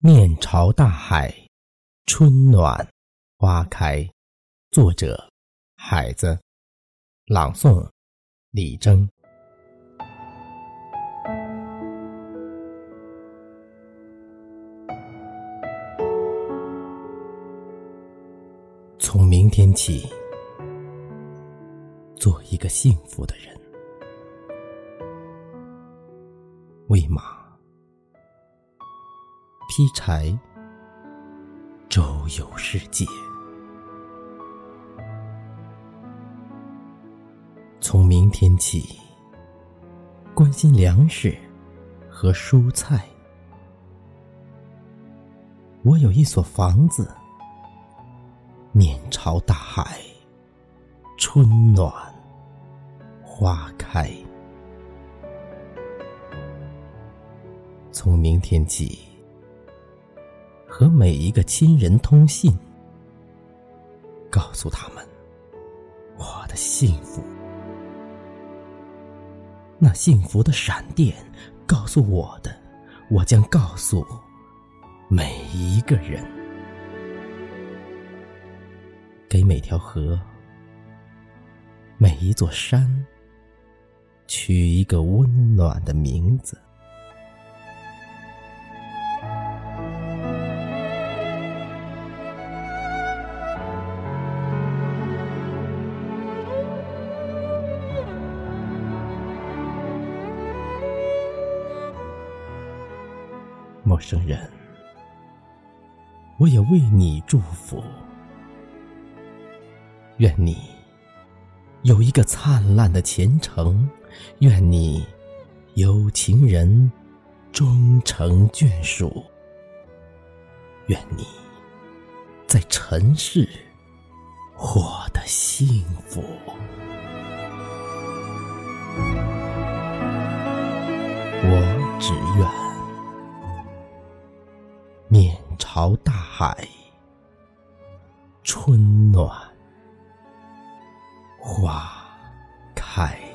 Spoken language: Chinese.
面朝大海，春暖花开。作者：海子。朗诵：李征。从明天起，做一个幸福的人，喂马。劈柴，周游世界。从明天起，关心粮食和蔬菜。我有一所房子，面朝大海，春暖花开。从明天起。和每一个亲人通信，告诉他们我的幸福。那幸福的闪电告诉我的，我将告诉每一个人。给每条河、每一座山取一个温暖的名字。陌生人，我也为你祝福。愿你有一个灿烂的前程，愿你有情人终成眷属，愿你在尘世获得幸福。我只愿。朝大海，春暖花开。